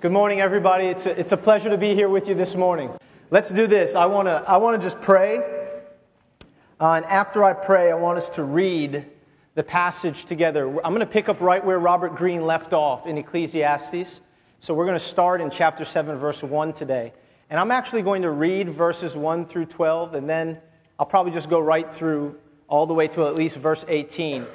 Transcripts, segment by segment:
Good morning, everybody. It's a, it's a pleasure to be here with you this morning. Let's do this. I want to I wanna just pray. Uh, and after I pray, I want us to read the passage together. I'm going to pick up right where Robert Greene left off in Ecclesiastes. So we're going to start in chapter 7, verse 1 today. And I'm actually going to read verses 1 through 12, and then I'll probably just go right through all the way to at least verse 18.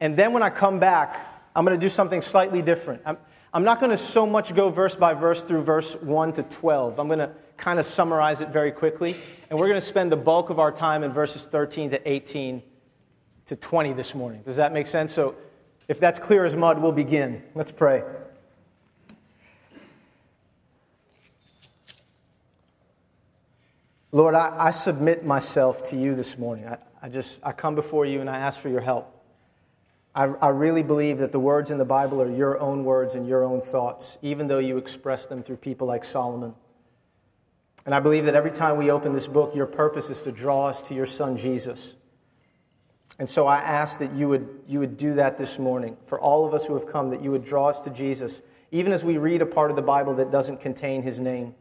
And then when I come back, I'm going to do something slightly different. I'm, I'm not going to so much go verse by verse through verse 1 to 12. I'm going to kind of summarize it very quickly. And we're going to spend the bulk of our time in verses 13 to 18 to 20 this morning. Does that make sense? So if that's clear as mud, we'll begin. Let's pray. Lord, I, I submit myself to you this morning. I, I just I come before you and I ask for your help. I, I really believe that the words in the Bible are your own words and your own thoughts, even though you express them through people like Solomon. And I believe that every time we open this book, your purpose is to draw us to your son, Jesus. And so I ask that you would, you would do that this morning. For all of us who have come, that you would draw us to Jesus, even as we read a part of the Bible that doesn't contain his name.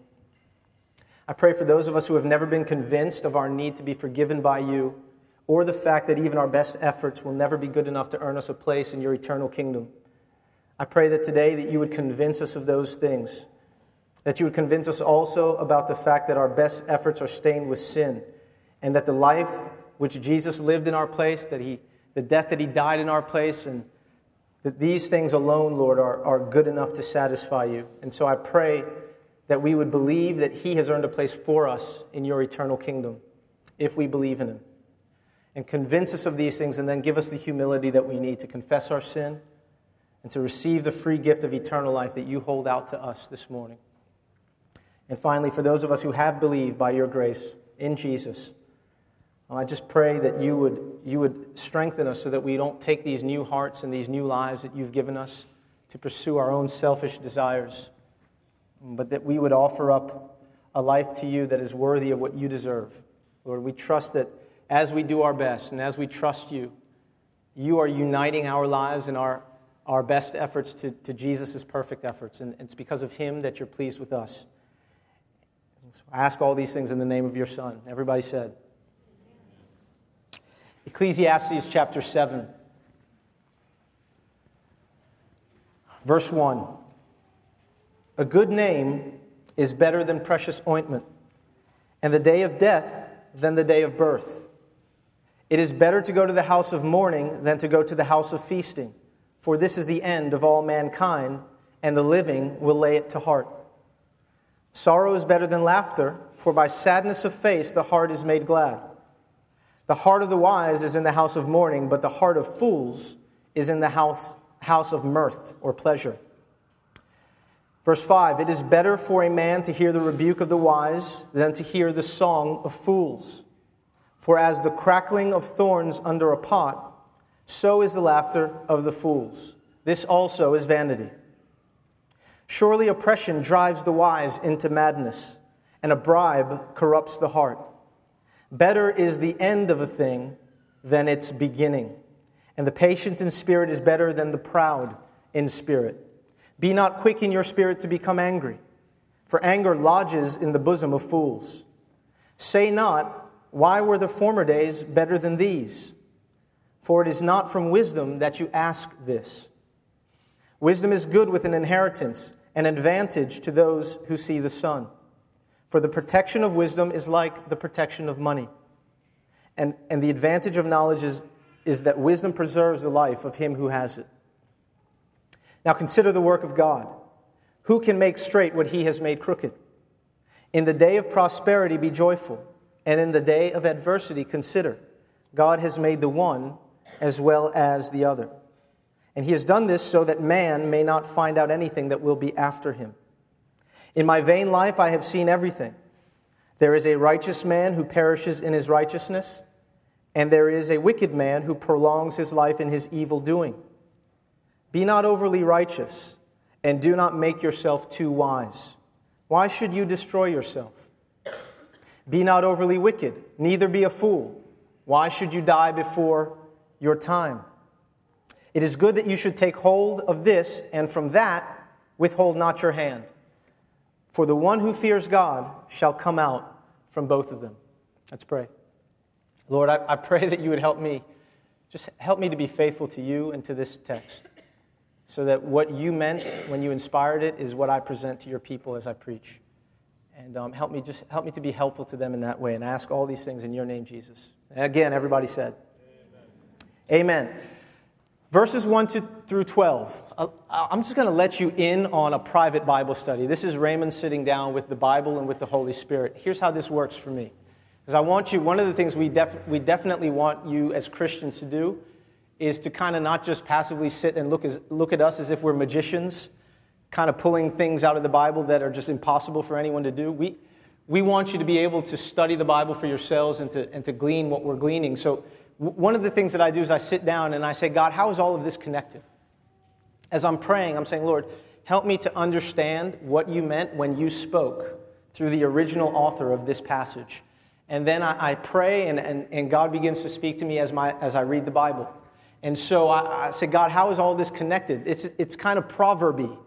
I pray for those of us who have never been convinced of our need to be forgiven by you or the fact that even our best efforts will never be good enough to earn us a place in your eternal kingdom. I pray that today that you would convince us of those things, that you would convince us also about the fact that our best efforts are stained with sin, and that the life which Jesus lived in our place, that he, the death that he died in our place, and that these things alone, Lord, are, are good enough to satisfy you. And so I pray that we would believe that he has earned a place for us in your eternal kingdom if we believe in him and convince us of these things, and then give us the humility that we need to confess our sin and to receive the free gift of eternal life that you hold out to us this morning. And finally, for those of us who have believed by your grace in Jesus, I just pray that you would, you would strengthen us so that we don't take these new hearts and these new lives that you've given us to pursue our own selfish desires, but that we would offer up a life to you that is worthy of what you deserve. Lord, we trust that as we do our best and as we trust you, you are uniting our lives and our, our best efforts to, to Jesus' perfect efforts. And it's because of him that you're pleased with us. So I ask all these things in the name of your Son. Everybody said. Ecclesiastes chapter 7, verse 1. A good name is better than precious ointment, and the day of death than the day of birth. It is better to go to the house of mourning than to go to the house of feasting, for this is the end of all mankind, and the living will lay it to heart. Sorrow is better than laughter, for by sadness of face the heart is made glad. The heart of the wise is in the house of mourning, but the heart of fools is in the house, house of mirth or pleasure. Verse 5 It is better for a man to hear the rebuke of the wise than to hear the song of fools. For as the crackling of thorns under a pot, so is the laughter of the fools. This also is vanity. Surely oppression drives the wise into madness, and a bribe corrupts the heart. Better is the end of a thing than its beginning, and the patient in spirit is better than the proud in spirit. Be not quick in your spirit to become angry, for anger lodges in the bosom of fools. Say not, why were the former days better than these? For it is not from wisdom that you ask this. Wisdom is good with an inheritance, an advantage to those who see the sun. For the protection of wisdom is like the protection of money. And, and the advantage of knowledge is, is that wisdom preserves the life of him who has it. Now consider the work of God. Who can make straight what he has made crooked? In the day of prosperity, be joyful and in the day of adversity, consider God has made the one as well as the other. And he has done this so that man may not find out anything that will be after him. In my vain life, I have seen everything. There is a righteous man who perishes in his righteousness, and there is a wicked man who prolongs his life in his evil doing. Be not overly righteous, and do not make yourself too wise. Why should you destroy yourself? Be not overly wicked, neither be a fool. Why should you die before your time? It is good that you should take hold of this, and from that withhold not your hand. For the one who fears God shall come out from both of them. Let's pray. Lord, I, I pray that you would help me. Just help me to be faithful to you and to this text so that what you meant when you inspired it is what I present to your people as I preach. And um, help me just help me to be helpful to them in that way and ask all these things in your name, Jesus. And again, everybody said, Amen. Amen. Verses 1 to, through 12. Uh, I'm just going to let you in on a private Bible study. This is Raymond sitting down with the Bible and with the Holy Spirit. Here's how this works for me. Because I want you, one of the things we, def, we definitely want you as Christians to do is to kind of not just passively sit and look, as, look at us as if we're magicians, kind of pulling things out of the Bible that are just impossible for anyone to do. We, we want you to be able to study the Bible for yourselves and to, and to glean what we're gleaning. So, w- one of the things that I do is I sit down and I say, God, how is all of this connected? As I'm praying, I'm saying, Lord, help me to understand what you meant when you spoke through the original author of this passage. And then I, I pray, and, and, and God begins to speak to me as, my, as I read the Bible. And so I, I say, God, how is all this connected? It's, it's kind of proverby.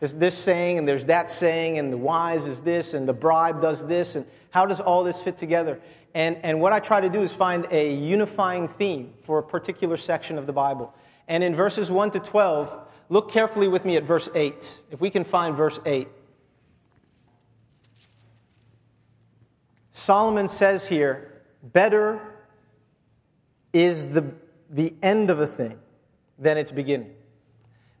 There's this saying, and there's that saying, and the wise is this, and the bribe does this, and how does all this fit together? And, and what I try to do is find a unifying theme for a particular section of the Bible. And in verses 1 to 12, look carefully with me at verse 8. If we can find verse 8. Solomon says here, better is the the end of a thing than its beginning.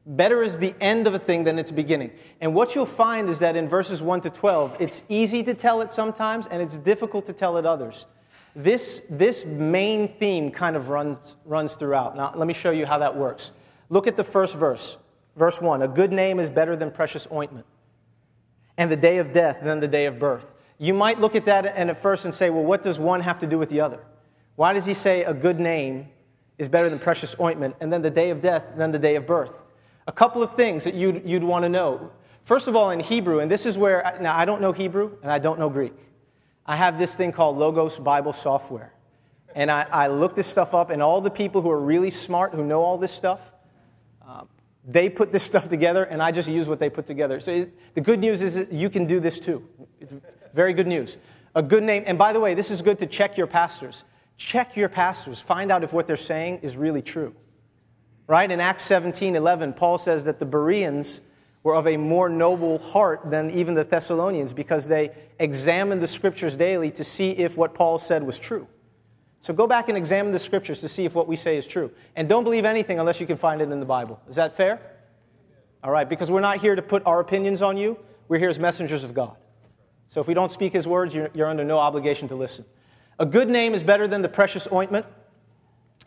Better is the end of a thing than its beginning. And what you'll find is that in verses 1 to 12, it's easy to tell it sometimes and it's difficult to tell it others. This, this main theme kind of runs, runs throughout. Now, let me show you how that works. Look at the first verse. Verse 1 A good name is better than precious ointment, and the day of death than the day of birth. You might look at that and at first and say, well, what does one have to do with the other? Why does he say a good name is better than precious ointment, and then the day of death than the day of birth. A couple of things that you'd, you'd want to know. First of all, in Hebrew, and this is where, now I don't know Hebrew and I don't know Greek. I have this thing called Logos Bible Software. And I, I look this stuff up, and all the people who are really smart, who know all this stuff, um, they put this stuff together, and I just use what they put together. So it, the good news is you can do this too. It's very good news. A good name, and by the way, this is good to check your pastors. Check your pastors. Find out if what they're saying is really true. Right? In Acts 17 11, Paul says that the Bereans were of a more noble heart than even the Thessalonians because they examined the scriptures daily to see if what Paul said was true. So go back and examine the scriptures to see if what we say is true. And don't believe anything unless you can find it in the Bible. Is that fair? All right, because we're not here to put our opinions on you, we're here as messengers of God. So if we don't speak his words, you're, you're under no obligation to listen. A good name is better than the precious ointment,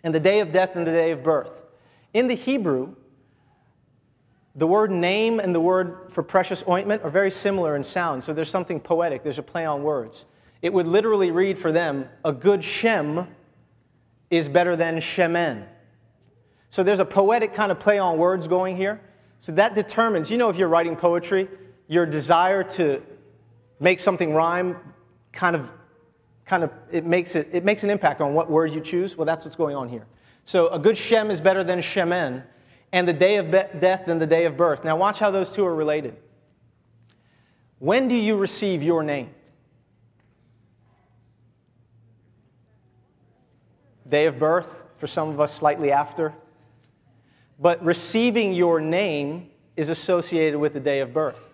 and the day of death than the day of birth. In the Hebrew, the word name and the word for precious ointment are very similar in sound, so there's something poetic, there's a play on words. It would literally read for them, a good Shem is better than Shemen. So there's a poetic kind of play on words going here. So that determines, you know, if you're writing poetry, your desire to make something rhyme kind of kind of it makes it it makes an impact on what word you choose. Well, that's what's going on here. So a good Shem is better than Shemen, and the day of death than the day of birth. Now watch how those two are related. When do you receive your name? Day of birth, for some of us slightly after. But receiving your name is associated with the day of birth.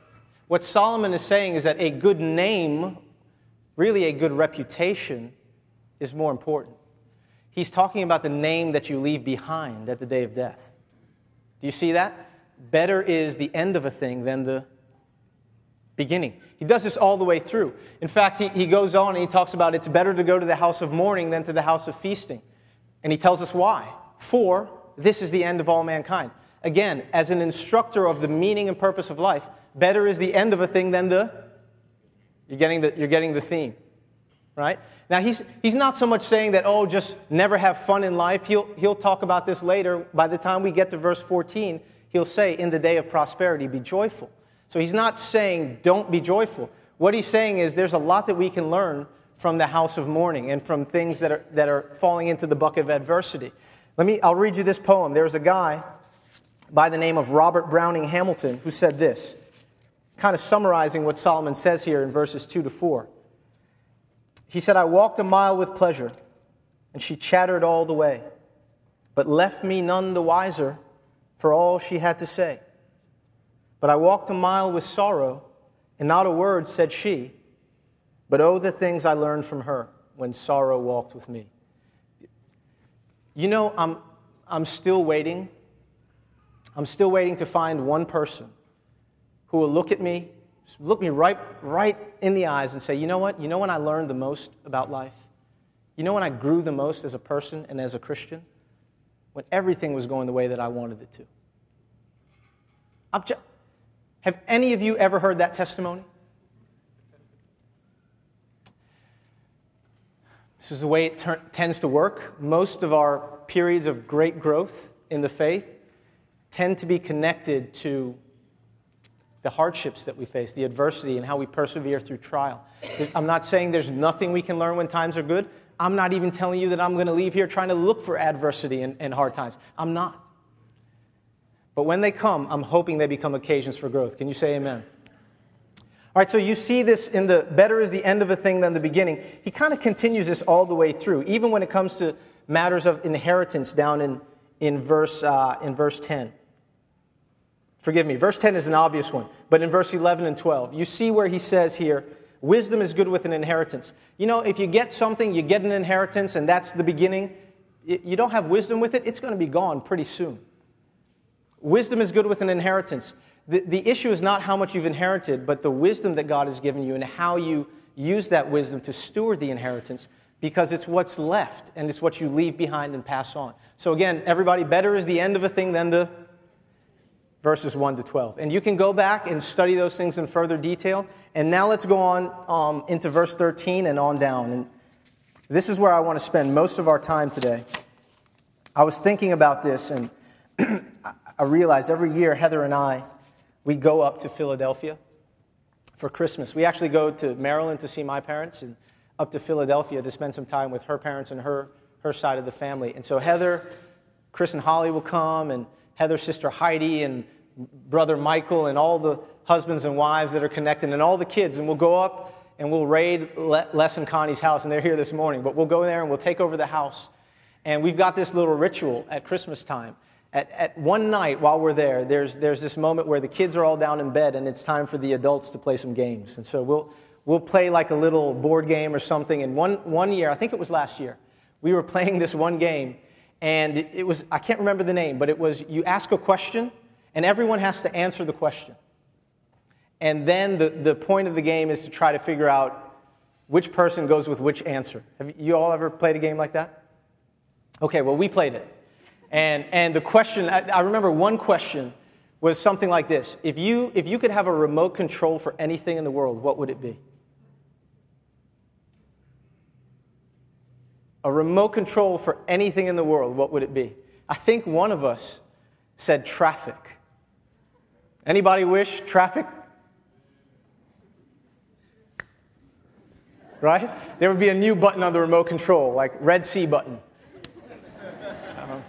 What Solomon is saying is that a good name Really, a good reputation is more important. He's talking about the name that you leave behind at the day of death. Do you see that? Better is the end of a thing than the beginning. He does this all the way through. In fact, he, he goes on and he talks about it's better to go to the house of mourning than to the house of feasting. And he tells us why. For this is the end of all mankind. Again, as an instructor of the meaning and purpose of life, better is the end of a thing than the you're getting the, you're getting the theme, right? Now, he's, he's not so much saying that, oh, just never have fun in life. He'll, he'll talk about this later. By the time we get to verse 14, he'll say, in the day of prosperity, be joyful. So he's not saying, don't be joyful. What he's saying is, there's a lot that we can learn from the house of mourning and from things that are, that are falling into the bucket of adversity. Let me, I'll read you this poem. There's a guy by the name of Robert Browning Hamilton who said this kind of summarizing what Solomon says here in verses 2 to 4. He said, I walked a mile with pleasure, and she chattered all the way, but left me none the wiser for all she had to say. But I walked a mile with sorrow, and not a word said she. But oh, the things I learned from her when sorrow walked with me. You know, I'm, I'm still waiting. I'm still waiting to find one person who will look at me, look me right, right in the eyes and say, you know what? You know when I learned the most about life? You know when I grew the most as a person and as a Christian? When everything was going the way that I wanted it to. Just, have any of you ever heard that testimony? This is the way it ter- tends to work. Most of our periods of great growth in the faith tend to be connected to the hardships that we face, the adversity, and how we persevere through trial. I'm not saying there's nothing we can learn when times are good. I'm not even telling you that I'm going to leave here trying to look for adversity and, and hard times. I'm not. But when they come, I'm hoping they become occasions for growth. Can you say amen? All right, so you see this in the better is the end of a thing than the beginning. He kind of continues this all the way through, even when it comes to matters of inheritance down in, in, verse, uh, in verse 10. Forgive me, verse 10 is an obvious one, but in verse 11 and 12, you see where he says here, wisdom is good with an inheritance. You know, if you get something, you get an inheritance, and that's the beginning, you don't have wisdom with it, it's going to be gone pretty soon. Wisdom is good with an inheritance. The, the issue is not how much you've inherited, but the wisdom that God has given you and how you use that wisdom to steward the inheritance because it's what's left and it's what you leave behind and pass on. So, again, everybody, better is the end of a thing than the verses 1 to 12. And you can go back and study those things in further detail. And now let's go on um, into verse 13 and on down. And this is where I want to spend most of our time today. I was thinking about this, and I realized every year Heather and I we go up to Philadelphia for Christmas. We actually go to Maryland to see my parents and up to Philadelphia to spend some time with her parents and her, her side of the family. And so Heather, Chris, and Holly will come, and Heather's sister Heidi, and brother Michael, and all the husbands and wives that are connected, and all the kids. And we'll go up and we'll raid Les and Connie's house, and they're here this morning. But we'll go there and we'll take over the house. And we've got this little ritual at Christmas time at, at one night while we're there, there's, there's this moment where the kids are all down in bed and it's time for the adults to play some games. And so we'll, we'll play like a little board game or something. And one, one year, I think it was last year, we were playing this one game. And it, it was, I can't remember the name, but it was you ask a question and everyone has to answer the question. And then the, the point of the game is to try to figure out which person goes with which answer. Have you all ever played a game like that? Okay, well, we played it. And, and the question, I, I remember one question was something like this if you, if you could have a remote control for anything in the world, what would it be? A remote control for anything in the world, what would it be? I think one of us said traffic. Anybody wish traffic? Right? There would be a new button on the remote control, like Red Sea button. Uh-huh.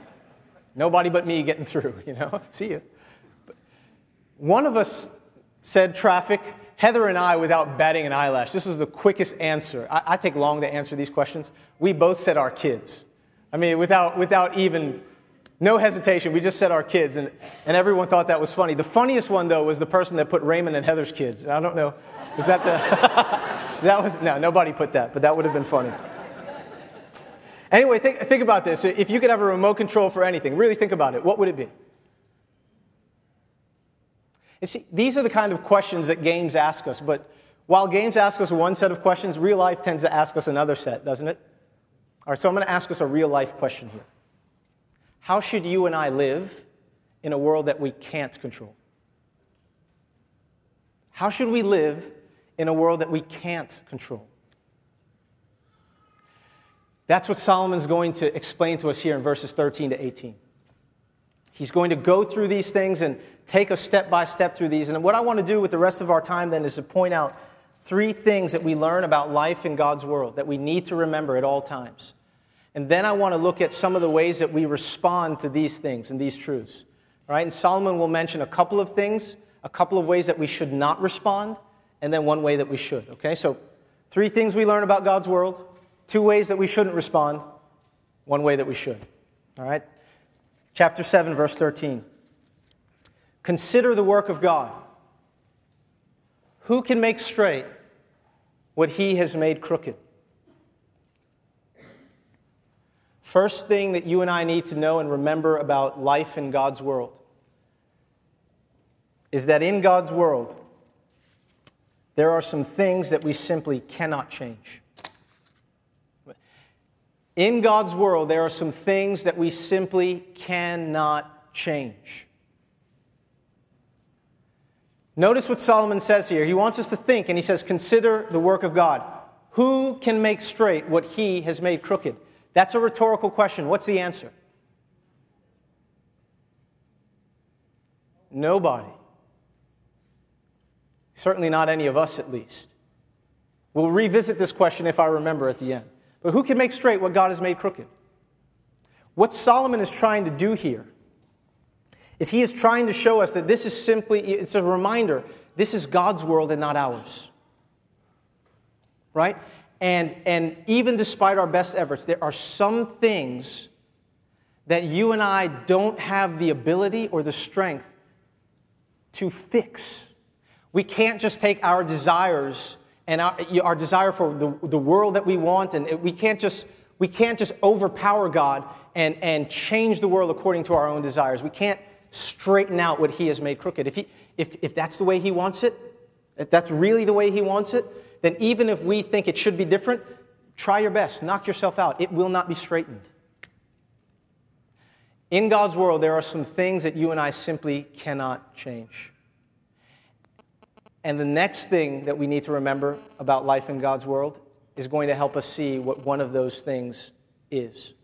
Nobody but me getting through, you know? See you. One of us said traffic. Heather and I, without batting an eyelash, this was the quickest answer. I, I, take long to answer these questions. We both said our kids. I mean, without, without even, no hesitation, we just said our kids, and, and everyone thought that was funny. The funniest one, though, was the person that put Raymond and Heather's kids. I don't know. Is that the. that was. No, nobody put that, but that would have been funny. Anyway, think, think about this. If you could have a remote control for anything, really think about it, what would it be? You see, these are the kind of questions that games ask us, but while games ask us one set of questions, real life tends to ask us another set, doesn't it? All right, so I'm going to ask us a real life question here. How should you and I live in a world that we can't control? How should we live in a world that we can't control? That's what Solomon's going to explain to us here in verses 13 to 18. He's going to go through these things and take us step by step through these. And what I want to do with the rest of our time then is to point out three things that we learn about life in God's world that we need to remember at all times. And then I want to look at some of the ways that we respond to these things and these truths. All right? And Solomon will mention a couple of things, a couple of ways that we should not respond, and then one way that we should. Okay, so three things we learn about God's world, two ways that we shouldn't respond, one way that we should. All right? Chapter 7, verse 13. Consider the work of God. Who can make straight what he has made crooked? First thing that you and I need to know and remember about life in God's world is that in God's world, there are some things that we simply cannot change. In God's world, there are some things that we simply cannot change. Notice what Solomon says here. He wants us to think, and he says, Consider the work of God. Who can make straight what he has made crooked? That's a rhetorical question. What's the answer? Nobody. Certainly not any of us, at least. We'll revisit this question if I remember at the end. But who can make straight what God has made crooked? What Solomon is trying to do here is he is trying to show us that this is simply, it's a reminder, this is God's world and not ours. Right? And, and even despite our best efforts, there are some things that you and I don't have the ability or the strength to fix. We can't just take our desires and our, our desire for the, the world that we want, and we can't just, we can't just overpower God and, and change the world according to our own desires. We can't straighten out what He has made crooked. If, he, if, if that's the way He wants it, if that's really the way He wants it, then even if we think it should be different, try your best, knock yourself out. It will not be straightened. In God's world, there are some things that you and I simply cannot change. And the next thing that we need to remember about life in God's world is going to help us see what one of those things is.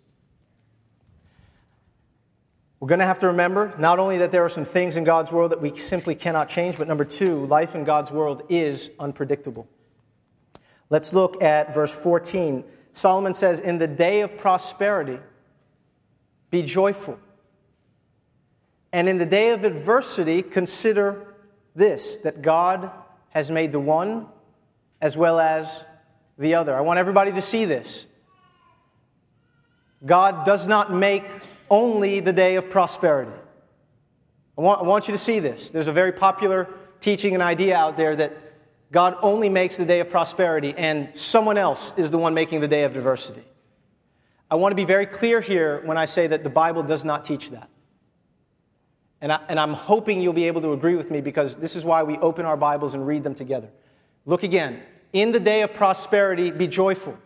We're going to have to remember not only that there are some things in God's world that we simply cannot change, but number two, life in God's world is unpredictable. Let's look at verse 14. Solomon says, In the day of prosperity, be joyful. And in the day of adversity, consider this that God has made the one as well as the other. I want everybody to see this. God does not make only the day of prosperity. I want, I want you to see this. There's a very popular teaching and idea out there that God only makes the day of prosperity and someone else is the one making the day of diversity. I want to be very clear here when I say that the Bible does not teach that. And, I, I'm hoping you'll be able to agree with me because this is why we open our Bibles and read them together. Look again. In the day of prosperity, be joyful.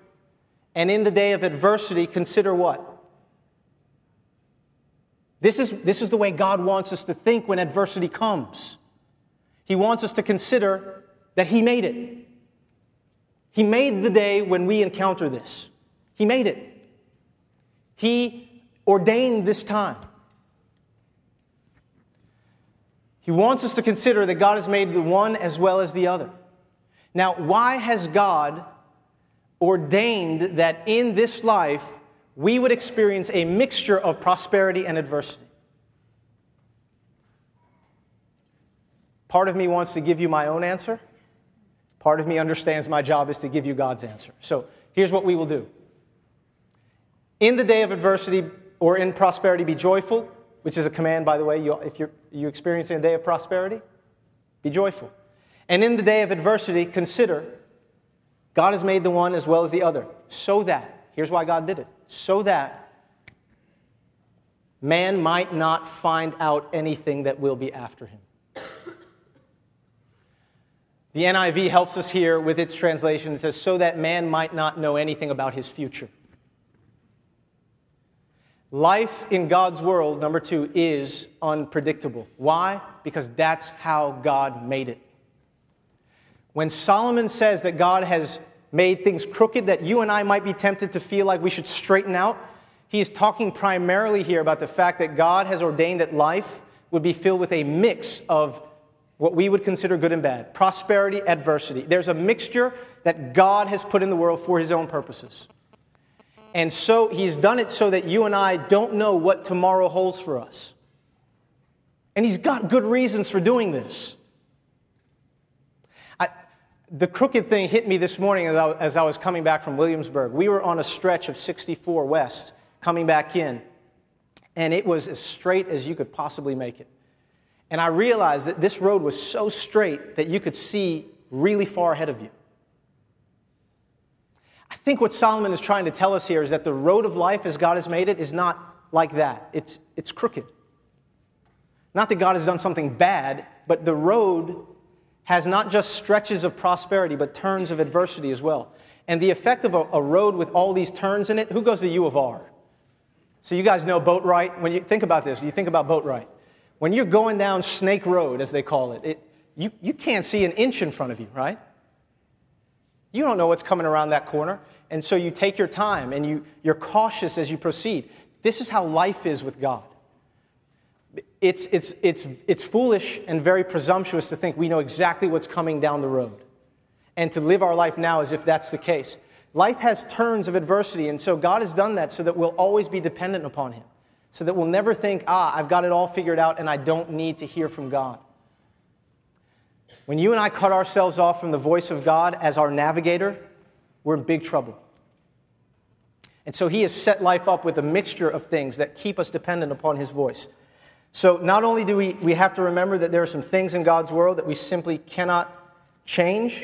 And in the day of adversity, consider what? This is, this is the way God wants us to think when adversity comes. He wants us to consider that He made it. He made the day when we encounter this. He made it. He ordained this time. He wants us to consider that God has made the one as well as the other. Now, why has God ordained that in this life we would experience a mixture of prosperity and adversity? Part of me wants to give you my own answer. Part of me understands my job is to give you God's answer. So here's what we will do. In the day of adversity or in prosperity, be joyful which is a command, by the way. You, if you're you experiencing a day of prosperity, be joyful. And in the day of adversity, consider God has made the one as well as the other, so that, here's why God did it, so that man might not find out anything that will be after him. The NIV helps us here with its translation. It says, so that man might not know anything about his future. Life in God's world, number two, is unpredictable. Why? Because that's how God made it. When Solomon says that God has made things crooked that you and I might be tempted to feel like we should straighten out, he is talking primarily here about the fact that God has ordained that life would be filled with a mix of what we would consider good and bad prosperity, adversity. There's a mixture that God has put in the world for his own purposes. And so he's done it so that you and I don't know what tomorrow holds for us. And he's got good reasons for doing this. the crooked thing hit me this morning as I, as I was coming back from Williamsburg. We were on a stretch of 64 West coming back in, and it was as straight as you could possibly make it. And I realized that this road was so straight that you could see really far ahead of you. I think what Solomon is trying to tell us here is that the road of life as God has made it is not like that, it's, it's crooked. Not that God has done something bad, but the road has not just stretches of prosperity, but turns of adversity as well. And the effect of a, a, road with all these turns in it, who goes to U of R? So you guys know Boatwright. When you think about this, you think about Boatwright. When you're going down Snake Road, as they call it, it you, you can't see an inch in front of you, right? You don't know what's coming around that corner. And so you take your time and you, you're cautious as you proceed. This is how life is with God. It's, it's, it's, it's foolish and very presumptuous to think we know exactly what's coming down the road and to live our life now as if that's the case. Life has turns of adversity, and so God has done that so that we'll always be dependent upon Him, so that we'll never think, ah, I've got it all figured out and I don't need to hear from God. When you and I cut ourselves off from the voice of God as our navigator, we're in big trouble. And so he has set life up with a mixture of things that keep us dependent upon his voice. So not only do we, we have to remember that there are some things in God's world that we simply cannot change,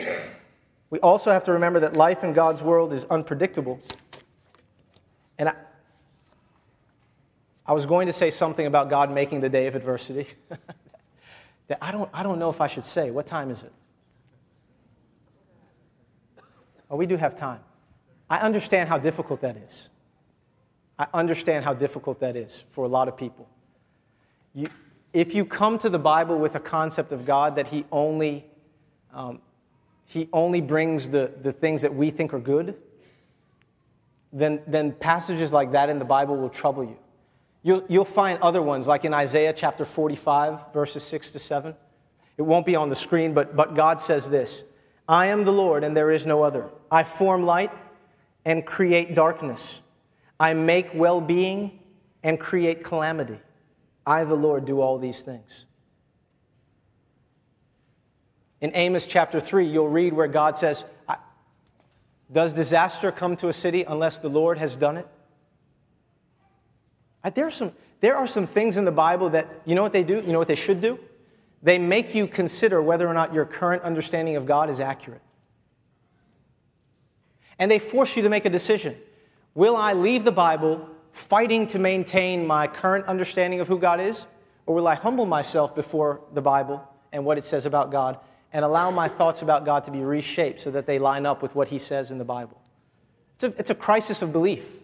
we also have to remember that life in God's world is unpredictable. And I, I was going to say something about God making the day of adversity. that I don't, I don't know if I should say. What time is it? Oh, we do have time. I understand how difficult that is. I understand how difficult that is for a lot of people. You, if you come to the Bible with a concept of God that He only, um, he only brings the, the things that we think are good, then, then passages like that in the Bible will trouble you. You'll, you'll find other ones, like in Isaiah chapter 45, verses 6 to 7. It won't be on the screen, but, but God says this I am the Lord, and there is no other. I form light and create darkness. I make well being and create calamity. I, the Lord, do all these things. In Amos chapter 3, you'll read where God says, Does disaster come to a city unless the Lord has done it? There are, some, there are some things in the Bible that, you know what they do? You know what they should do? They make you consider whether or not your current understanding of God is accurate. And they force you to make a decision. Will I leave the Bible fighting to maintain my current understanding of who God is? Or will I humble myself before the Bible and what it says about God and allow my thoughts about God to be reshaped so that they line up with what He says in the Bible? It's a, it's a crisis of belief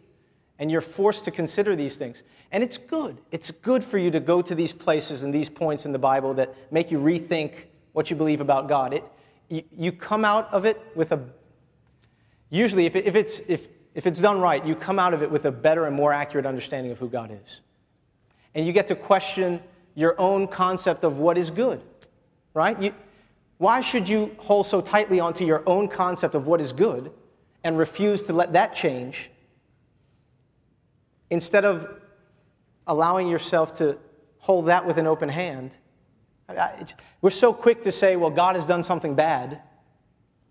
and you're forced to consider these things. And it's good. It's good for you to go to these places and these points in the Bible that make you rethink what you believe about God. It, you, you come out of it with a, usually, if, if, it's, if, if it's done right, you come out of it with a better and more accurate understanding of who God is. And you get to question your own concept of what is good, right? You, why should you hold so tightly onto your own concept of what is good and refuse to let that change instead of allowing yourself to hold that with an open hand. We're so quick to say, well, God has done something bad.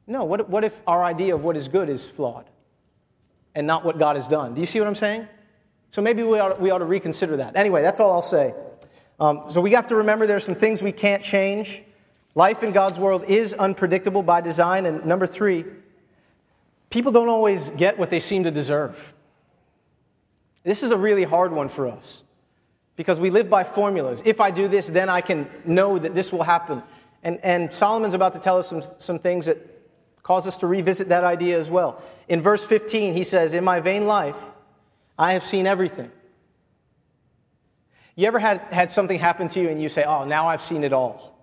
No, what, what if our idea of what is good is flawed and not what God has done? Do you see what I'm saying? So maybe we ought, we ought to reconsider that. Anyway, that's all I'll say. Um, so we have to remember there's some things we can't change. Life in God's world is unpredictable by design. And number three, people don't always get what they seem to deserve. This is a really hard one for us because we live by formulas. If I do this, then I can know that this will happen. And, and Solomon's about to tell us some, some things that cause us to revisit that idea as well. In verse 15, he says, In my vain life, I have seen everything. You ever had, had something happen to you and you say, Oh, now I've seen it all?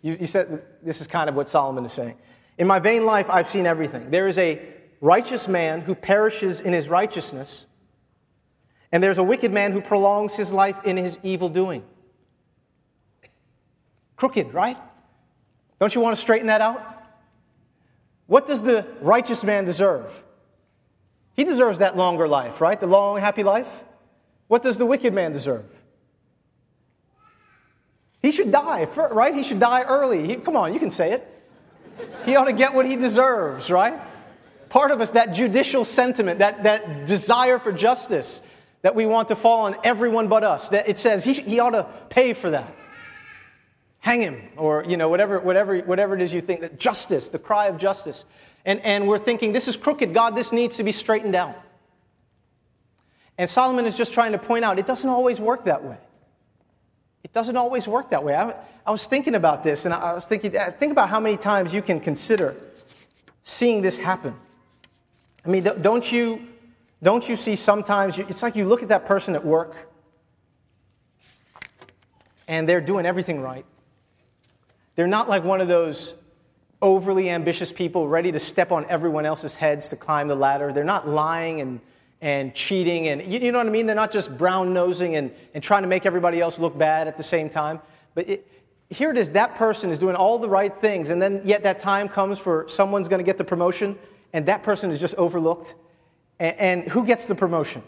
You, you said, This is kind of what Solomon is saying. In my vain life, I've seen everything. There is a righteous man who perishes in his righteousness and there's a wicked man who prolongs his life in his evil doing. Crooked, right? Don't you want to straighten that out? What does the righteous man deserve? He deserves that longer life, right? The long, happy life. What does the wicked man deserve? He should die, right? He should die early. He, come on, you can say it. He ought to get what he deserves, right? Part of us, that judicial sentiment, that, that desire for justice that we want to fall on everyone but us, that it says he, he ought to pay for that. Hang him, or you know, whatever, whatever, whatever it is you think, that justice, the cry of justice. And, and we're thinking, this is crooked, God, this needs to be straightened out. And Solomon is just trying to point out it doesn't always work that way. It doesn't always work that way. I, I was thinking about this, and I was thinking, uh, think about how many times you can consider seeing this happen. I mean, don't you, don't you see sometimes, you, it's like you look at that person at work, and they're doing everything right. They're not like one of those overly ambitious people ready to step on everyone else's heads to climb the ladder. They're not lying and and cheating and you, you know what I mean? They're not just brown nosing and, and trying to make everybody else look bad at the same time. But it, here it is that person is doing all the right things, and then yet that time comes for someone's going to get the promotion, and that person is just overlooked. And, and who gets the promotion?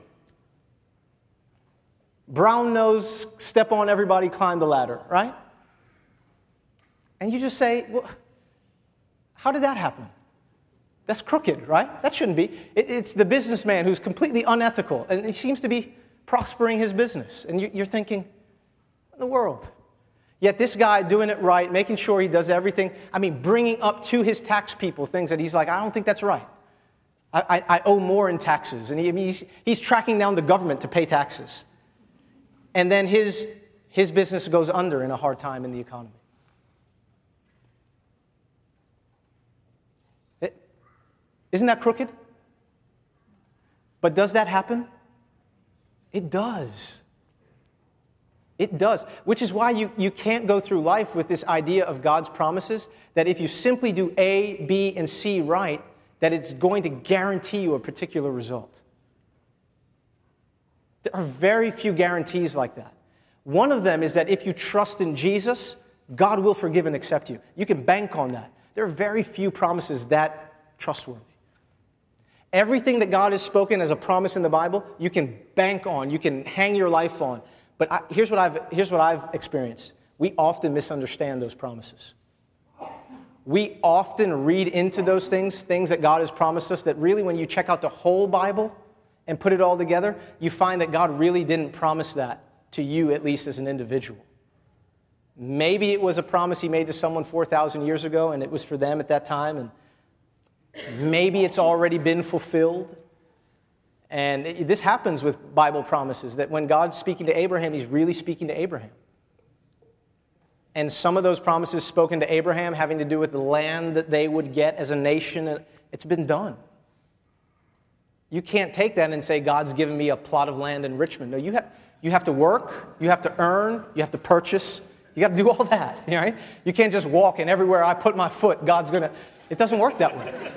Brown nose, step on everybody, climb the ladder, right? And you just say, well, how did that happen? That's crooked, right? That shouldn't be. It's the businessman who's completely unethical and he seems to be prospering his business. And you're thinking, in the world? Yet this guy doing it right, making sure he does everything, I mean, bringing up to his tax people things that he's like, I don't think that's right. I, I, owe more in taxes. And he, he's, he's tracking down the government to pay taxes. And then his, his business goes under in a hard time in the economy. Isn't that crooked? But does that happen? It does. It does. Which is why you, you can't go through life with this idea of God's promises that if you simply do A, B, and C right, that it's going to guarantee you a particular result. There are very few guarantees like that. One of them is that if you trust in Jesus, God will forgive and accept you. You can bank on that. There are very few promises that trustworthy. Everything that God has spoken as a promise in the Bible, you can bank on, you can hang your life on. But I, here's, what I've, here's what I've experienced we often misunderstand those promises. We often read into those things, things that God has promised us, that really, when you check out the whole Bible and put it all together, you find that God really didn't promise that to you, at least as an individual. Maybe it was a promise He made to someone 4,000 years ago, and it was for them at that time, and Maybe it's already been fulfilled. And this happens with Bible promises that when God's speaking to Abraham, he's really speaking to Abraham. And some of those promises spoken to Abraham having to do with the land that they would get as a nation, it's been done. You can't take that and say, God's given me a plot of land in Richmond. No, you have, you have to work, you have to earn, you have to purchase, you got to do all that, right? You can't just walk and everywhere I put my foot, God's going to. It doesn't work that way.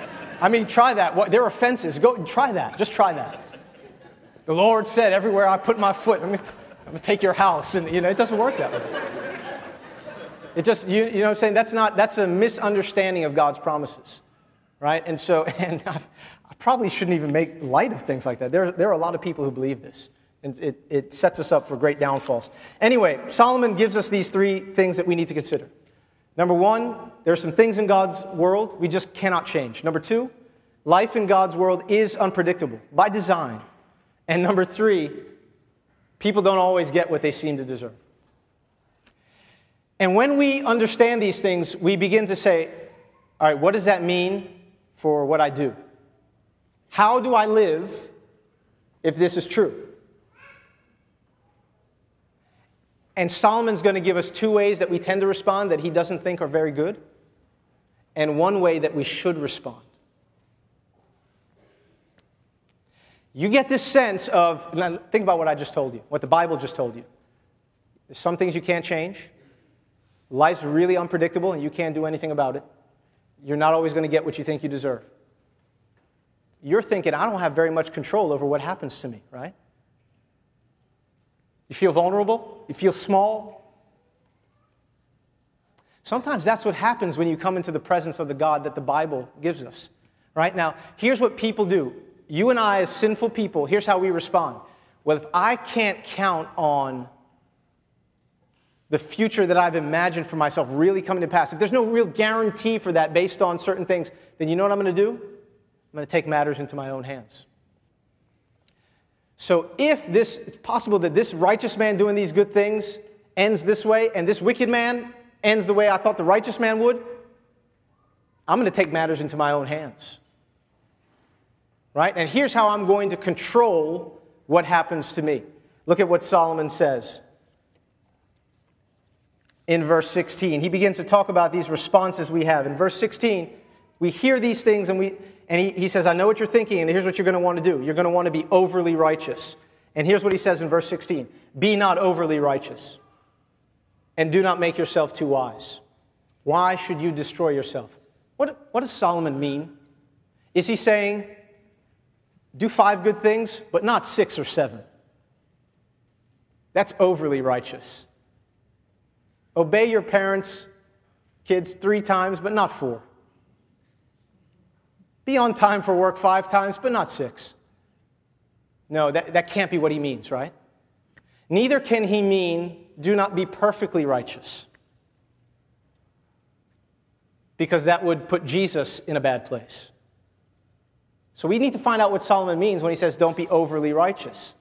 I mean, try that. There are fences. Go try that. Just try that. The Lord said, everywhere I put my foot, I'm going to take your house. And, you know, it doesn't work that way. It just, you, you know what I'm saying? That's not, that's a misunderstanding of God's promises, right? And so, and I've, i probably shouldn't even make light of things like that. There, there are a lot of people who believe this. And it, it sets us up for great downfalls. Anyway, Solomon gives us these three things that we need to consider. Number one, there are some things in God's world we just cannot change. Number two, life in God's world is unpredictable by design. And number three, people don't always get what they seem to deserve. And when we understand these things, we begin to say, all right, what does that mean for what I do? How do I live if this is true? And Solomon's going to give us two ways that we tend to respond that he doesn't think are very good, and one way that we should respond. You get this sense of, think about what I just told you, what the Bible just told you. There's some things you can't change. Life's really unpredictable and you can't do anything about it. You're not always going to get what you think you deserve. You're thinking, I don't have very much control over what happens to me, right? You feel vulnerable? You feel small? Sometimes that's what happens when you come into the presence of the God that the Bible gives us. Right now, here's what people do. You and I, as sinful people, here's how we respond. Well, if I can't count on the future that I've imagined for myself really coming to pass, if there's no real guarantee for that based on certain things, then you know what I'm going to do? I'm going to take matters into my own hands. So if this it's possible that this righteous man doing these good things ends this way and this wicked man ends the way I thought the righteous man would, I'm going to take matters into my own hands. Right? And here's how I'm going to control what happens to me. Look at what Solomon says in verse 16. He begins to talk about these responses we have. In verse 16, we hear these things and, we, and he, he says, I know what you're thinking, and here's what you're going to want to do. You're going to want to be overly righteous. And here's what he says in verse 16 Be not overly righteous, and do not make yourself too wise. Why should you destroy yourself? What, what does Solomon mean? Is he saying, do five good things, but not six or seven? That's overly righteous. Obey your parents, kids, three times, but not four. Be on time for work five times, but not six. No, that, that can't be what he means, right? Neither can he mean do not be perfectly righteous, because that would put Jesus in a bad place. So we need to find out what Solomon means when he says don't be overly righteous.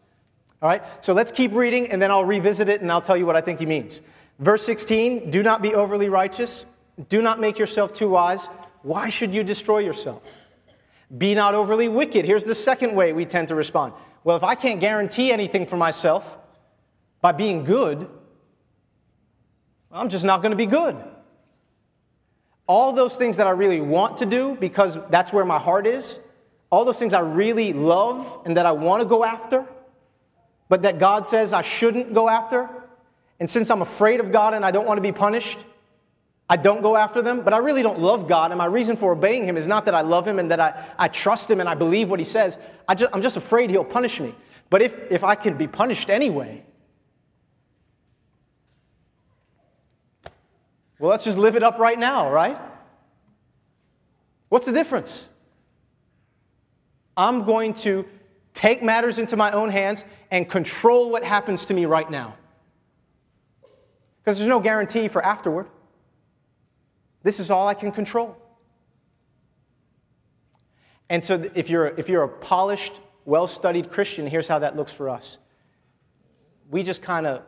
All right, so let's keep reading and then I'll revisit it and I'll tell you what I think he means. Verse 16 do not be overly righteous, do not make yourself too wise. Why should you destroy yourself? Be not overly wicked. Here's the second way we tend to respond. Well, if I can't guarantee anything for myself by being good, I'm just not going to be good. All those things that I really want to do because that's where my heart is, all those things I really love and that I want to go after, but that God says I shouldn't go after. And since I'm afraid of God and I don't want to be punished, I don't go after them, but I really don't love God. And my reason for obeying Him is not that I love Him and that I, I trust Him and I believe what He says. I just, I'm just afraid He'll punish me. But if, if I can be punished anyway, well, let's just live it up right now, right? What's the difference? I'm going to take matters into my own hands and control what happens to me right now. Because there's no guarantee for afterward. This is all I can control. And so, if you're, if you're a polished, well studied Christian, here's how that looks for us. We just kind of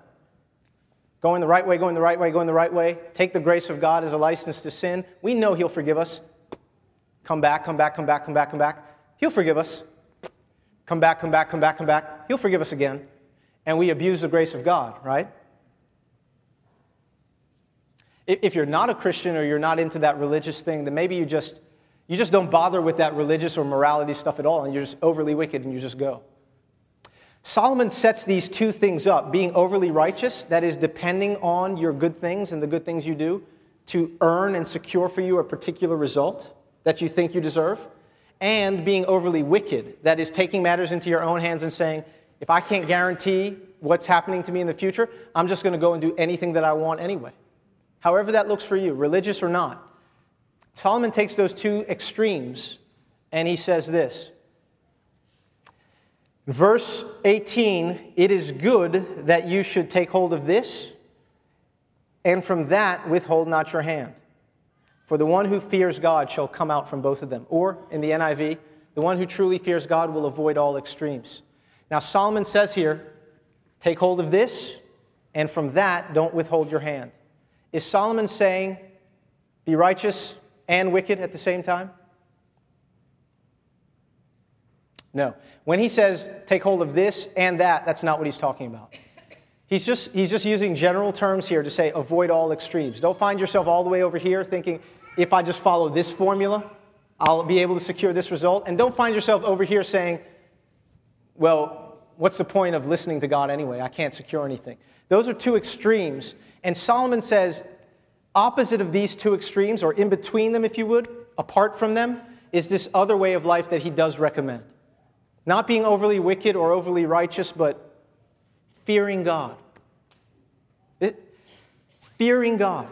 going the right way, going the right way, going the right way, take the grace of God as a license to sin. We know He'll forgive us. Come back, come back, come back, come back, come back. He'll forgive us. Come back, come back, come back, come back. He'll forgive us again. And we abuse the grace of God, right? If you're not a Christian or you're not into that religious thing, then maybe you just you just don't bother with that religious or morality stuff at all, and you're just overly wicked and you just go. Solomon sets these two things up being overly righteous, that is, depending on your good things and the good things you do to earn and secure for you a particular result that you think you deserve and being overly wicked, that is, taking matters into your own hands and saying, if I can't guarantee what's happening to me in the future, I'm just going to go and do anything that I want anyway. However, that looks for you, religious or not. Solomon takes those two extremes and he says this. Verse 18 It is good that you should take hold of this, and from that withhold not your hand. For the one who fears God shall come out from both of them. Or, in the NIV, the one who truly fears God will avoid all extremes. Now, Solomon says here, take hold of this, and from that, don't withhold your hand. Is Solomon saying, be righteous and wicked at the same time? No. When he says, take hold of this and that, that's not what he's talking about. He's just, he's just using general terms here to say, avoid all extremes. Don't find yourself all the way over here thinking, if I just follow this formula, I'll be able to secure this result. And don't find yourself over here saying, well, what's the point of listening to God anyway? I can't secure anything. Those are two extremes. And Solomon says, opposite of these two extremes, or in between them, if you would, apart from them, is this other way of life that he does recommend. Not being overly wicked or overly righteous, but fearing God. It, fearing God.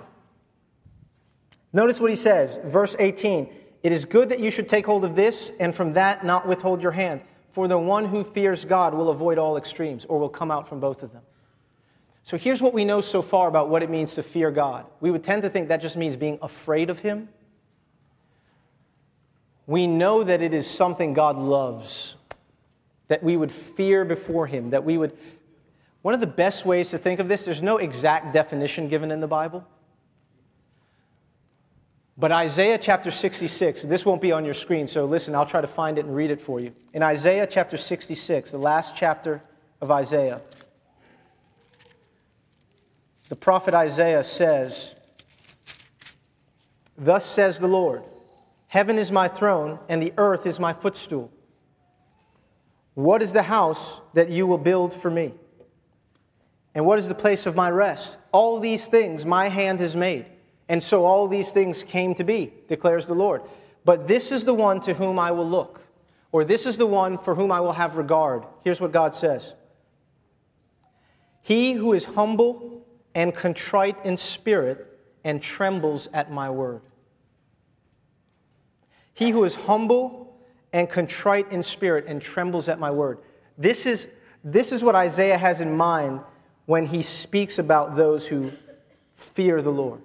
Notice what he says, verse 18 It is good that you should take hold of this, and from that not withhold your hand. For the one who fears God will avoid all extremes, or will come out from both of them. So here's what we know so far about what it means to fear God. We would tend to think that just means being afraid of Him. We know that it is something God loves, that we would fear before Him, that we would. One of the best ways to think of this, there's no exact definition given in the Bible. But Isaiah chapter 66, this won't be on your screen, so listen, I'll try to find it and read it for you. In Isaiah chapter 66, the last chapter of Isaiah, the prophet Isaiah says, Thus says the Lord Heaven is my throne, and the earth is my footstool. What is the house that you will build for me? And what is the place of my rest? All these things my hand has made. And so all these things came to be, declares the Lord. But this is the one to whom I will look, or this is the one for whom I will have regard. Here's what God says He who is humble and contrite in spirit and trembles at my word. He who is humble and contrite in spirit and trembles at my word. This is, this is what Isaiah has in mind when he speaks about those who fear the Lord.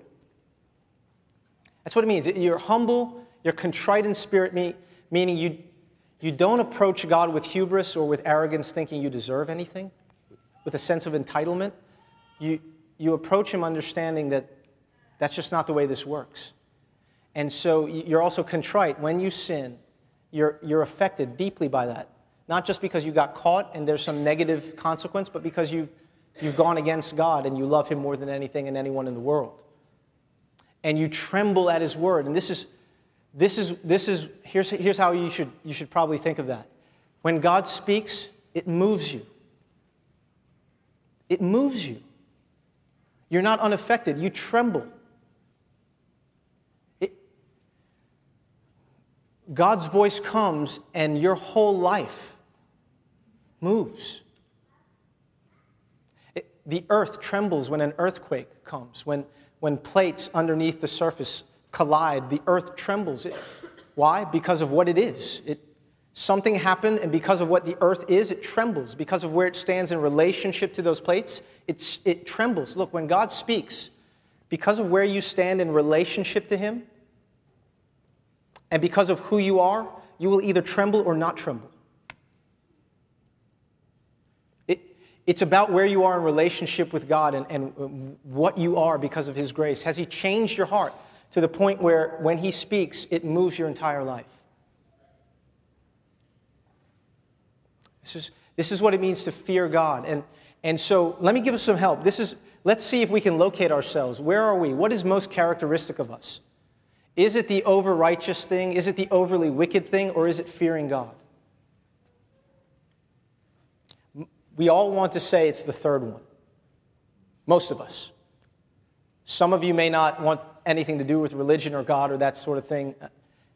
That's what it means. You're humble, you're contrite in spirit, meaning you, you don't approach God with hubris or with arrogance thinking you deserve anything, with a sense of entitlement. You, you approach Him understanding that that's just not the way this works. And so you're also contrite. When you sin, you're, you're affected deeply by that. Not just because you got caught and there's some negative consequence, but because you've, you've gone against God and you love Him more than anything and anyone in the world. And you tremble at His word. And this is, this is, this is here's, here's how you should, you should probably think of that. When God speaks, it moves you. It moves you. You're not unaffected, you tremble. It, God's voice comes and your whole life moves. It, the earth trembles when an earthquake comes, when, when plates underneath the surface collide, the earth trembles. It, why? Because of what it is. It, something happened, and because of what the earth is, it trembles. Because of where it stands in relationship to those plates, it trembles. Look, when God speaks, because of where you stand in relationship to Him, and because of who you are, you will either tremble or not tremble. It, it's about where you are in relationship with God and, and what you are because of His grace. Has He changed your heart to the point where when He speaks, it moves your entire life? This is, this is what it means to fear God. And and so let me give us some help. This is, let's see if we can locate ourselves. Where are we? What is most characteristic of us? Is it the over righteous thing? Is it the overly wicked thing? Or is it fearing God? We all want to say it's the third one. Most of us. Some of you may not want anything to do with religion or God or that sort of thing.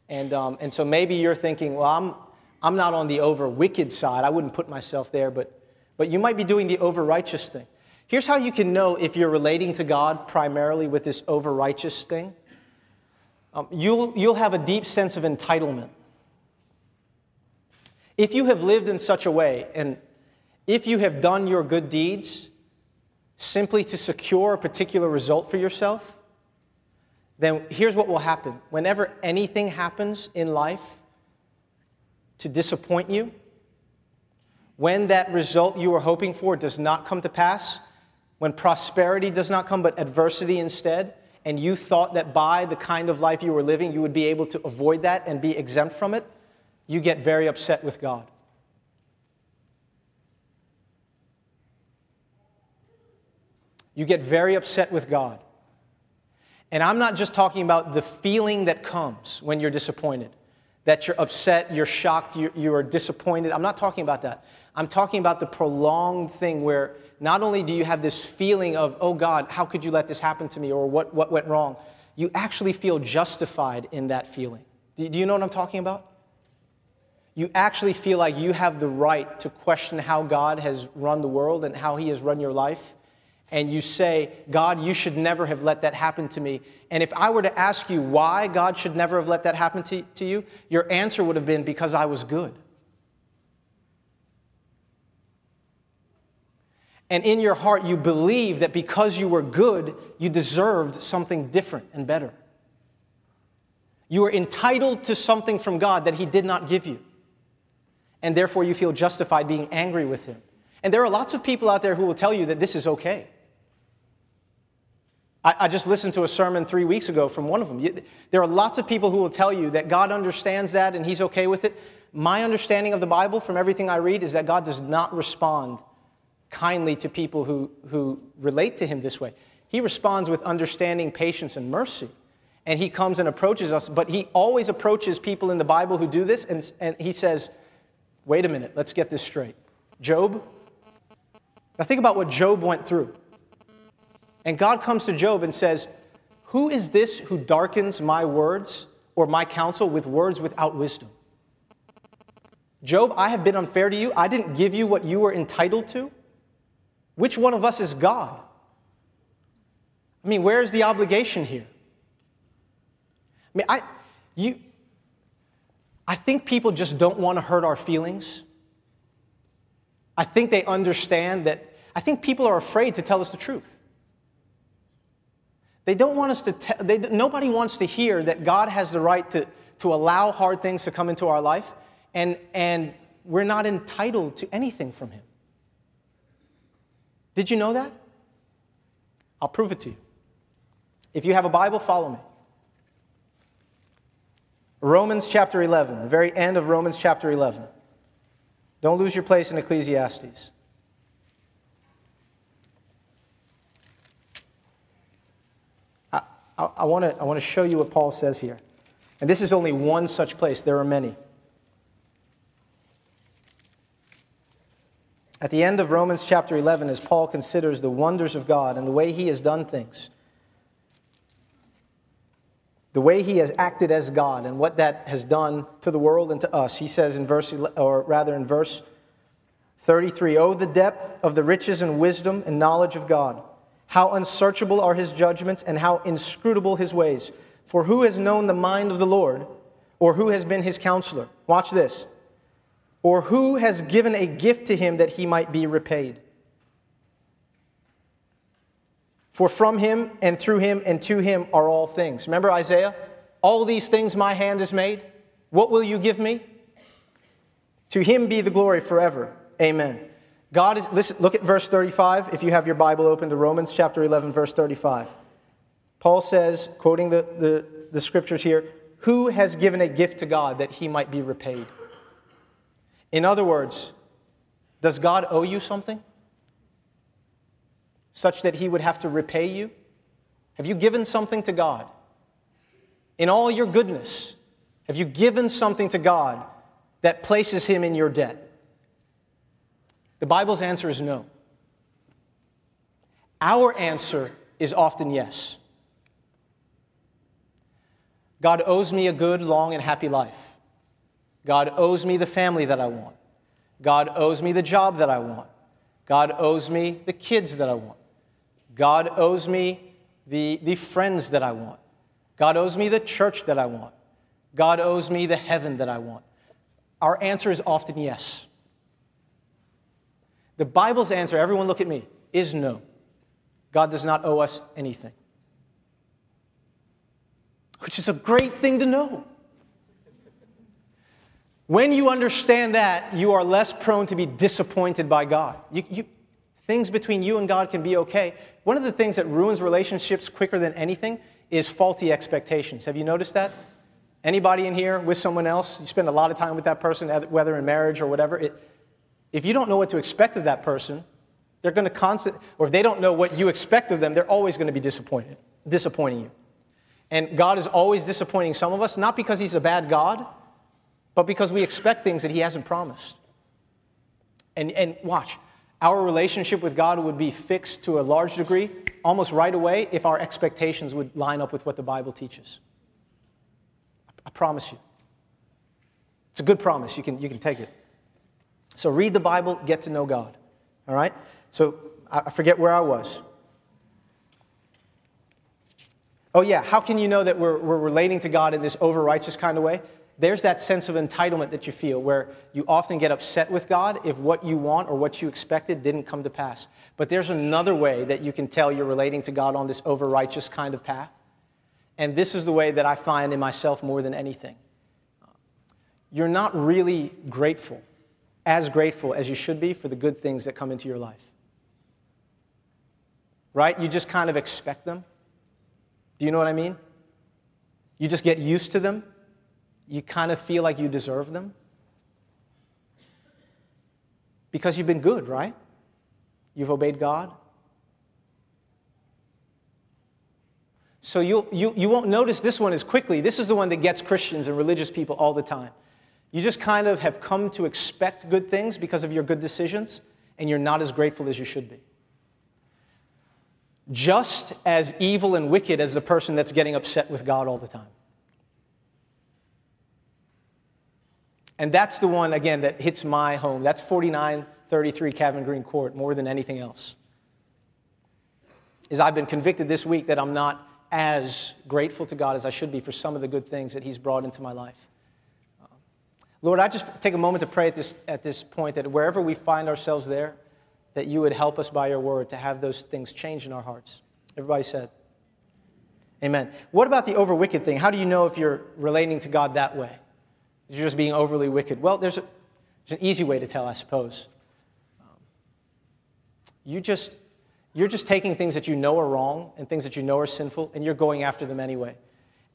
And, um, and so maybe you're thinking, well, I'm, I'm not on the over wicked side. I wouldn't put myself there, but but you might be doing the over righteous thing. Here's how you can know if you're relating to God primarily with this over righteous thing um, you'll, you'll have a deep sense of entitlement. If you have lived in such a way, and if you have done your good deeds simply to secure a particular result for yourself, then here's what will happen. Whenever anything happens in life to disappoint you, when that result you were hoping for does not come to pass, when prosperity does not come but adversity instead, and you thought that by the kind of life you were living you would be able to avoid that and be exempt from it, you get very upset with God. You get very upset with God. And I'm not just talking about the feeling that comes when you're disappointed, that you're upset, you're shocked, you, you are disappointed. I'm not talking about that. I'm talking about the prolonged thing where not only do you have this feeling of, oh God, how could you let this happen to me, or what, what went wrong, you actually feel justified in that feeling. Do, do you know what I'm talking about? You actually feel like you have the right to question how God has run the world and how He has run your life. And you say, God, you should never have let that happen to me. And if I were to ask you why God should never have let that happen to, to you, your answer would have been because I was good. And in your heart, you believe that because you were good, you deserved something different and better. You are entitled to something from God that He did not give you. And therefore, you feel justified being angry with Him. And there are lots of people out there who will tell you that this is okay. I, just listened to a sermon three weeks ago from one of them. There are lots of people who will tell you that God understands that and He's okay with it. My understanding of the Bible from everything I read is that God does not respond kindly to people who, who relate to Him this way. He responds with understanding, patience, and mercy and he comes and approaches us, but he always approaches people in the Bible who do this, and, and he says, Wait a minute, let's get this straight. Job, now think about what Job went through. And God comes to Job and says, Who is this who darkens my words or my counsel with words without wisdom? Job, I have been unfair to you. I didn't give you what you were entitled to. Which one of us is God? I mean, where is the obligation here? I mean, I, you, I think people just don't want to hurt our feelings. I think they understand that, I think people are afraid to tell us the truth. They don't want us to, te- they, nobody wants to hear that God has the right to, to allow hard things to come into our life, and, and we're not entitled to anything from Him. Did you know that? I'll prove it to you. If you have a Bible, follow me. Romans chapter 11, the very end of Romans chapter 11. Don't lose your place in Ecclesiastes. I, I, want to show you what Paul says here. And this is only one such place, there are many. At the end of Romans chapter 11, as Paul considers the wonders of God and the way he has done things, the way he has acted as God and what that has done to the world and to us. He says in verse, or rather in verse 33, Oh, the depth of the riches and wisdom and knowledge of God! How unsearchable are his judgments and how inscrutable his ways! For who has known the mind of the Lord, or who has been his counselor? Watch this. Or who has given a gift to him that he might be repaid? For from him and through him and to him are all things. Remember Isaiah? All these things my hand has made. What will you give me? To him be the glory forever. Amen. God is, listen, look at verse 35 if you have your Bible open to Romans chapter 11, verse 35. Paul says, quoting the, the, the scriptures here, who has given a gift to God that he might be repaid? In other words, does God owe you something? such that he would have to repay you? Have you given something to God? In all your goodness, have you given something to God that places him in your debt? The Bible's answer is no. Our answer is often yes. God owes me a good, long, and happy life. God owes me the family that I want. God owes me the job that I want. God owes me the kids that I want. God owes me the, the friends that I want. God owes me the church that I want. God owes me the heaven that I want. Our answer is often yes. The Bible's answer, everyone look at me, is no. God does not owe us anything. Which is a great thing to know. When you understand that, you are less prone to be disappointed by God. You, you, Things between you and God can be okay. One of the things that ruins relationships quicker than anything is faulty expectations. Have you noticed that? Anybody in here with someone else, you spend a lot of time with that person, whether in marriage or whatever. It, if you don't know what to expect of that person, they're going to constant, or if they don't know what you expect of them, they're always going to be disappointed, disappointing you. And God is always disappointing some of us, not because He's a bad God, but because we expect things that He hasn't promised. And, and watch, our relationship with God would be fixed to a large degree almost right away if our expectations would line up with what the Bible teaches. I promise you. It's a good promise. You can, you can take it. So read the Bible, get to know God. All right? So I forget where I was. Oh, yeah. How can you know that we're, we're relating to God in this over righteous kind of way? there's that sense of entitlement that you feel where you often get upset with God if what you want or what you expected didn't come to pass. But there's another way that you can tell you're relating to God on this over righteous kind of path. And this is the way that I find in myself more than anything. You're not really grateful, as grateful as you should be for the good things that come into your life. Right? You just kind of expect them. Do you know what I mean? You just get used to them you kind of feel like you deserve them? Because you've been good, right? You've obeyed God. So you'll, you, you won't notice this one as quickly. This is the one that gets Christians and religious people all the time. You just kind of have come to expect good things because of your good decisions, and you're not as grateful as you should be. Just as evil and wicked as the person that's getting upset with God all the time. And that's the one, again, that hits my home. That's 4933 Kevin Green Court more than anything else. Is I've been convicted this week that I'm not as grateful to God as I should be for some of the good things that He's brought into my life. Lord, I just take a moment to pray at this, at this point that wherever we find ourselves there, that you would help us by your word to have those things change in our hearts. Everybody said, Amen. What about the over wicked thing? How do you know if you're relating to God that way? You're just being overly wicked. Well, there's, a, there's an easy way to tell, I suppose. You just, you're just taking things that you know are wrong and things that you know are sinful, and you're going after them anyway.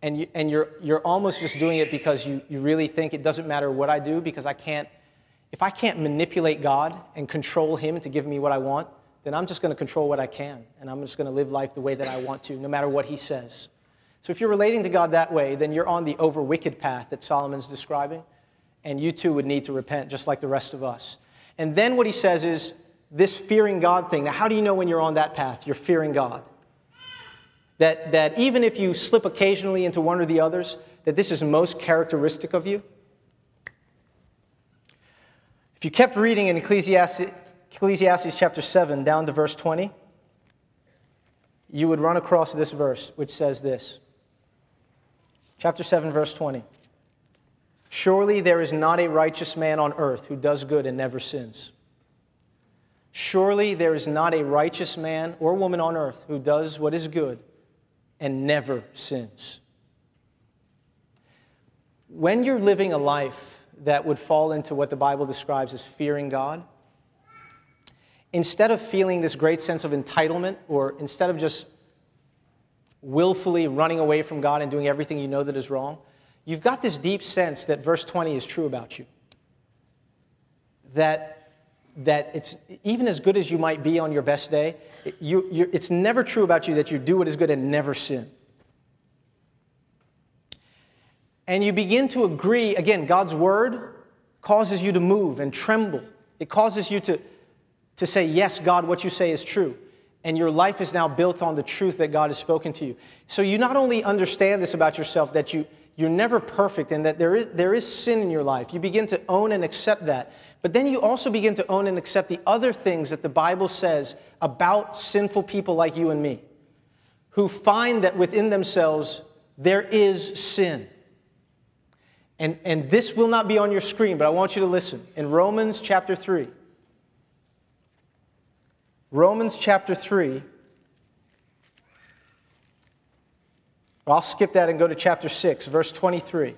And, you, and you're, you're almost just doing it because you, you really think it doesn't matter what I do because I can't, if I can't manipulate God and control Him to give me what I want, then I'm just going to control what I can. And I'm just going to live life the way that I want to, no matter what He says. So if you're relating to God that way, then you're on the over wicked path that Solomon's describing, and you too would need to repent just like the rest of us. And then what he says is this fearing God thing. Now, how do you know when you're on that path? You're fearing God. That, that even if you slip occasionally into one or the others, that this is most characteristic of you. If you kept reading in Ecclesiastes, Ecclesiastes chapter 7 down to verse 20, you would run across this verse, which says this Chapter 7, verse 20. Surely there is not a righteous man on earth who does good and never sins. Surely there is not a righteous man or woman on earth who does what is good and never sins. When you're living a life that would fall into what the Bible describes as fearing God, instead of feeling this great sense of entitlement, or instead of just willfully running away from God and doing everything you know that is wrong, you've got this deep sense that verse 20 is true about you. That, that it's even as good as you might be on your best day, you, it's never true about you that you do what is good and never sin. And you begin to agree, again, God's word causes you to move and tremble. It causes you to, to say, Yes, God, what you say is true and your life is now built on the truth that God has spoken to you. So you not only understand this about yourself, that you, you're never perfect and that there is, there is sin in your life. You begin to own and accept that. But then you also begin to own and accept the other things that the Bible says about sinful people like you and me, who find that within themselves there is sin. And, and this will not be on your screen, but I want you to listen. In Romans chapter 3, Romans chapter 3. I'll skip that and go to chapter 6, verse 23.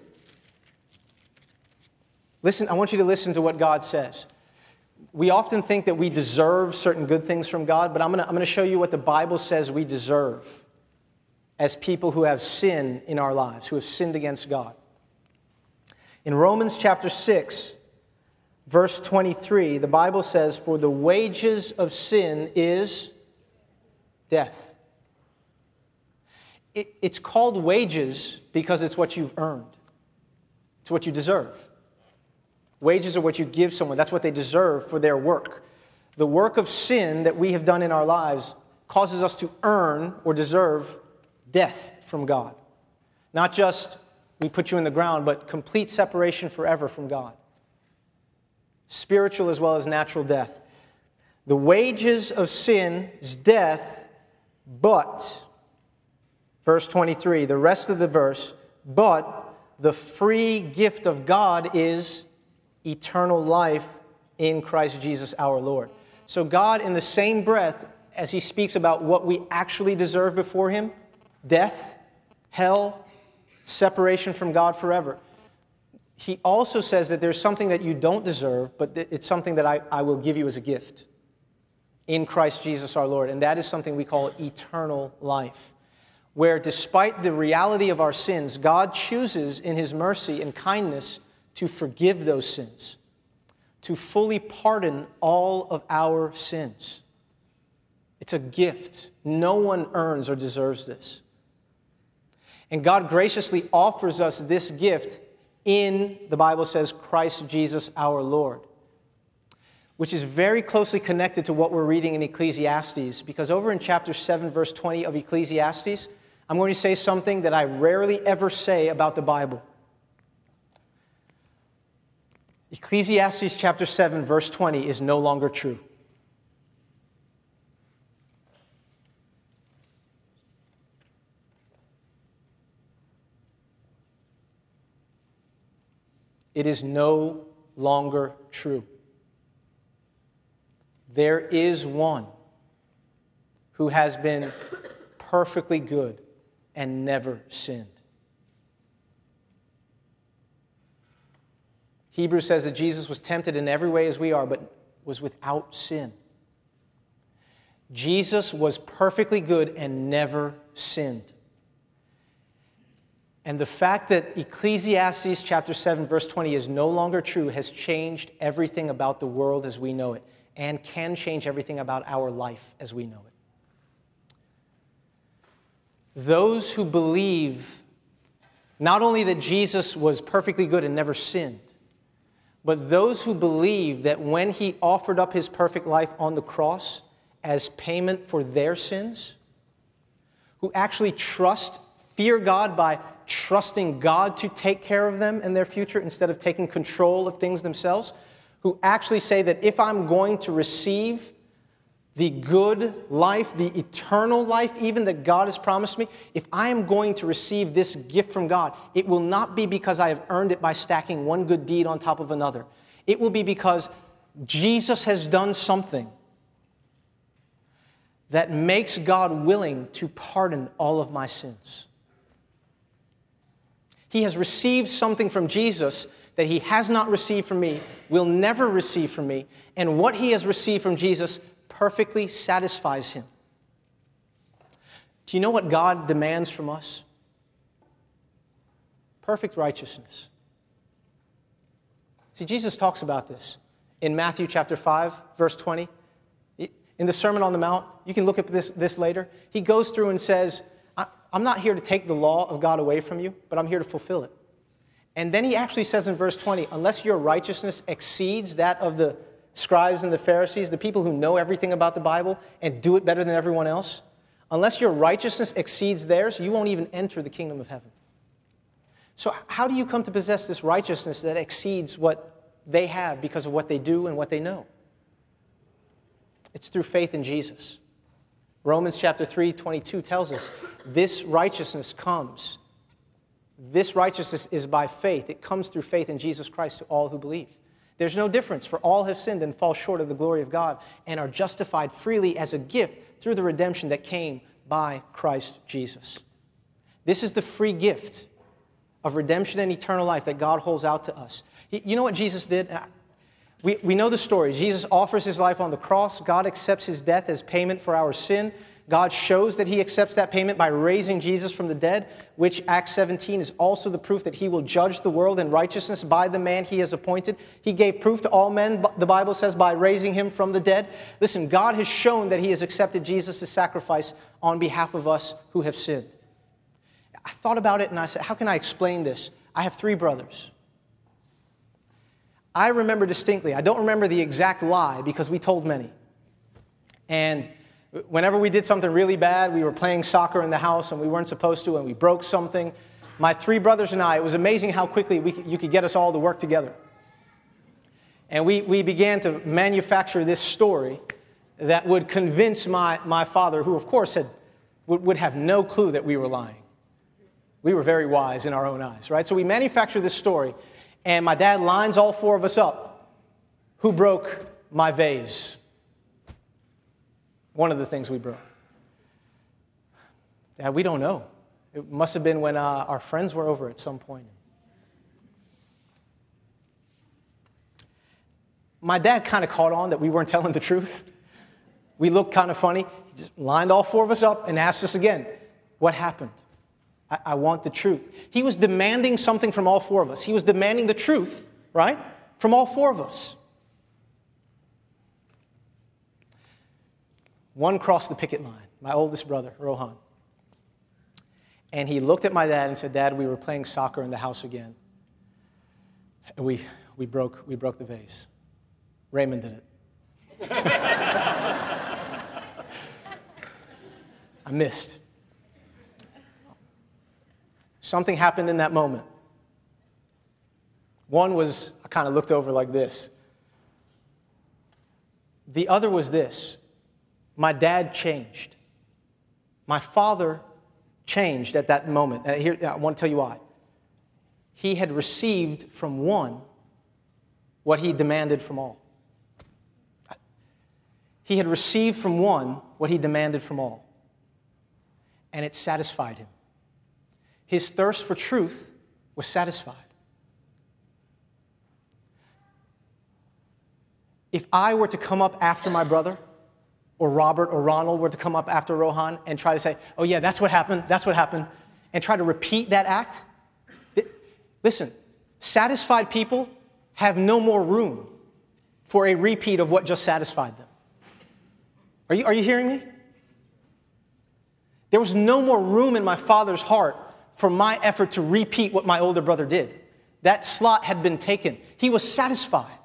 Listen, I want you to listen to what God says. We often think that we deserve certain good things from God, but I'm going to show you what the Bible says we deserve as people who have sin in our lives, who have sinned against God. In Romans chapter 6, verse 23, the Bible says, For the wages of sin is death. It, it's called wages because it's what you've earned, it's what you deserve. Wages are what you give someone, that's what they deserve for their work. The work of sin that we have done in our lives causes us to earn or deserve death from God. Not just we put you in the ground, but complete separation forever from God spiritual as well as natural death. The wages of sin is death, but, verse 23, the rest of the verse, but the free gift of God is eternal life in Christ Jesus our Lord. So, God, in the same breath as He speaks about what we actually deserve before Him death, hell, separation from God forever he also says that there's something that you don't deserve, but it's something that I, I will give you as a gift in Christ Jesus our Lord. And that is something we call eternal life, where despite the reality of our sins, God chooses in his mercy and kindness to forgive those sins, to fully pardon all of our sins. It's a gift. No one earns or deserves this. And God graciously offers us this gift in, the Bible says, Christ Jesus our Lord, which is very closely connected to what we're reading in Ecclesiastes, because over in chapter 7, verse 20 of Ecclesiastes, I'm going to say something that I rarely ever say about the Bible. Ecclesiastes chapter 7, verse 20 is no longer true. It is no longer true. There is one who has been perfectly good and never sinned. Hebrews says that Jesus was tempted in every way as we are, but was without sin. Jesus was perfectly good and never sinned. And the fact that Ecclesiastes chapter 7, verse 20 is no longer true has changed everything about the world as we know it and can change everything about our life as we know it. Those who believe not only that Jesus was perfectly good and never sinned, but those who believe that when he offered up his perfect life on the cross as payment for their sins, who actually trust, fear God by trusting God to take care of them and their future instead of taking control of things themselves, who actually say that if I'm going to receive the good life, the eternal life, even that God has promised me, if I am going to receive this gift from God, it will not be because I have earned it by stacking one good deed on top of another. It will be because Jesus has done something that makes God willing to pardon all of my sins. He has received something from Jesus that he has not received from me, will never receive from me, and what he has received from Jesus perfectly satisfies him. Do you know what God demands from us? Perfect righteousness. See, Jesus talks about this in Matthew chapter 5, verse 20. In the Sermon on the Mount, you can look at this, this later. He goes through and says, I'm not here to take the law of God away from you, but I'm here to fulfill it. And then he actually says in verse 20, unless your righteousness exceeds that of the scribes and the Pharisees, the people who know everything about the Bible and do it better than everyone else, unless your righteousness exceeds theirs, you won't even enter the kingdom of heaven. So, how do you come to possess this righteousness that exceeds what they have because of what they do and what they know? It's through faith in Jesus. Romans chapter 3, 22 tells us this righteousness comes. This righteousness is by faith. It comes through faith in Jesus Christ to all who believe. There's no difference, for all have sinned and fall short of the glory of God and are justified freely as a gift through the redemption that came by Christ Jesus. This is the free gift of redemption and eternal life that God holds out to us. You know what Jesus did? Uh, we, we know the story. Jesus offers his life on the cross. God accepts his death as payment for our sin. God shows that he accepts that payment by raising Jesus from the dead, which Acts 17 is also the proof that he will judge the world in righteousness by the man he has appointed. He gave proof to all men, the Bible says, by raising him from the dead. Listen, God has shown that he has accepted Jesus' sacrifice on behalf of us who have sinned. I thought about it and I said, How can I explain this? I have three brothers. I remember distinctly, I don't remember the exact lie because we told many. And whenever we did something really bad, we were playing soccer in the house and we weren't supposed to, and we broke something. My three brothers and I, it was amazing how quickly we, you could get us all to work together. And we, we began to manufacture this story that would convince my, my father, who of course had, would, would have no clue that we were lying. We were very wise in our own eyes, right? So we manufacture this story, and my dad lines all four of us up. Who broke my vase? One of the things we broke. Yeah, we don't know. It must have been when uh, our friends were over at some point. My dad kind of caught on that we weren't telling the truth. We looked kind of funny. He just lined all four of us up and asked us again, What happened? I, I want the truth. He was demanding something from all four of us. He was demanding the truth, right? From all four of us. One crossed the picket line, my oldest brother, Rohan. And he looked at my dad and said, Dad, we were playing soccer in the house again. And we, we, broke, we broke the vase. Raymond did it. I missed. Something happened in that moment. One was, I kind of looked over like this. The other was this my dad changed. My father changed at that moment. And here, I want to tell you why. He had received from one what he demanded from all. He had received from one what he demanded from all. And it satisfied him. His thirst for truth was satisfied. If I were to come up after my brother, or Robert or Ronald were to come up after Rohan and try to say, oh, yeah, that's what happened, that's what happened, and try to repeat that act, listen, satisfied people have no more room for a repeat of what just satisfied them. Are you, are you hearing me? There was no more room in my father's heart for my effort to repeat what my older brother did. That slot had been taken. He was satisfied.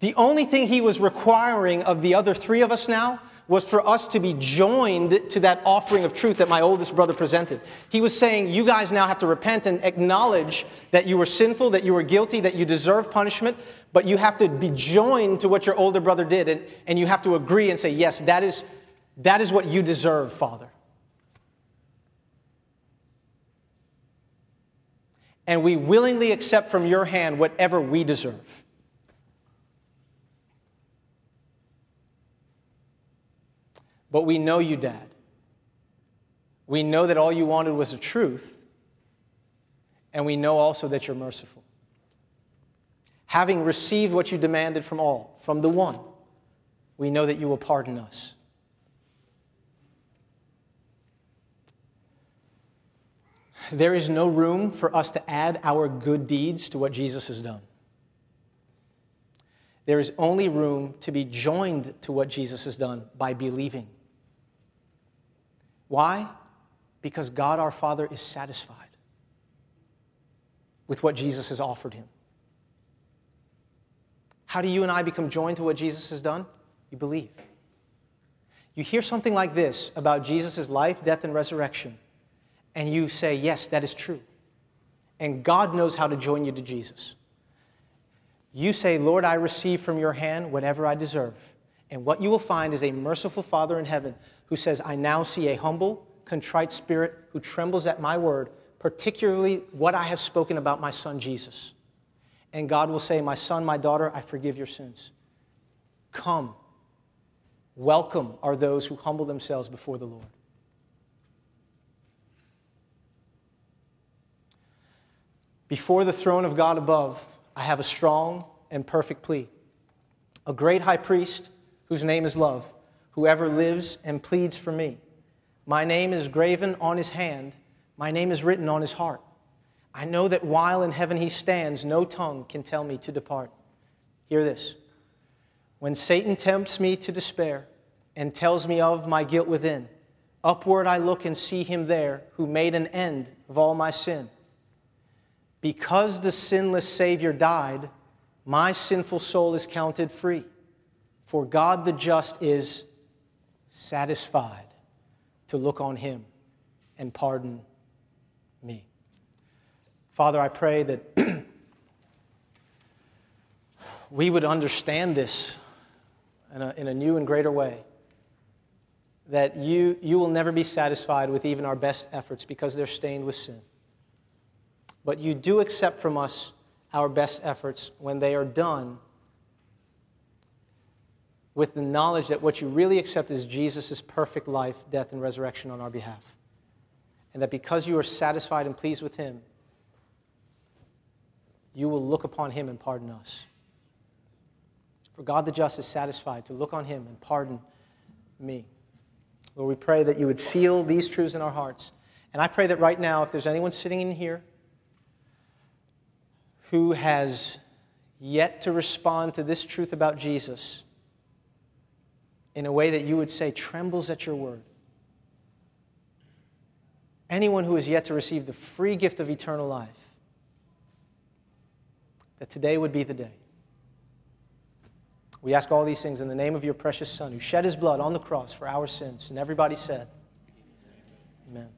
The only thing he was requiring of the other three of us now was for us to be joined to that offering of truth that my oldest brother presented. He was saying, You guys now have to repent and acknowledge that you were sinful, that you were guilty, that you deserve punishment, but you have to be joined to what your older brother did, and, and you have to agree and say, Yes, that is, that is what you deserve, Father. And we willingly accept from your hand whatever we deserve. But we know you, Dad. We know that all you wanted was the truth, and we know also that you're merciful. Having received what you demanded from all, from the one, we know that you will pardon us. There is no room for us to add our good deeds to what Jesus has done. There is only room to be joined to what Jesus has done by believing. Why? Because God our Father is satisfied with what Jesus has offered him. How do you and I become joined to what Jesus has done? You believe. You hear something like this about Jesus' life, death, and resurrection, and you say, Yes, that is true. And God knows how to join you to Jesus. You say, Lord, I receive from your hand whatever I deserve. And what you will find is a merciful Father in heaven who says, I now see a humble, contrite spirit who trembles at my word, particularly what I have spoken about my son Jesus. And God will say, My son, my daughter, I forgive your sins. Come. Welcome are those who humble themselves before the Lord. Before the throne of God above, I have a strong and perfect plea. A great high priest whose name is love whoever lives and pleads for me. My name is graven on his hand, my name is written on his heart. I know that while in heaven he stands, no tongue can tell me to depart. Hear this. When Satan tempts me to despair and tells me of my guilt within, upward I look and see him there who made an end of all my sin. Because the sinless Savior died, my sinful soul is counted free. For God the just is satisfied to look on him and pardon me. Father, I pray that we would understand this in a, in a new and greater way. that you, you will never be satisfied with even our best efforts because they're stained with sin. But you do accept from us our best efforts when they are done with the knowledge that what you really accept is Jesus' perfect life, death, and resurrection on our behalf. And that because you are satisfied and pleased with Him, you will look upon Him and pardon us. For God the just is satisfied to look on Him and pardon me. Lord, we pray that you would seal these truths in our hearts. And I pray that right now, if there's anyone sitting in here who has yet to respond to this truth about Jesus in a way that you would say trembles at your word, anyone who has yet to receive the free gift of eternal life, that today would be the day. We ask all these things in the name of your precious Son, who shed his blood on the cross for our sins. And everybody said, Amen.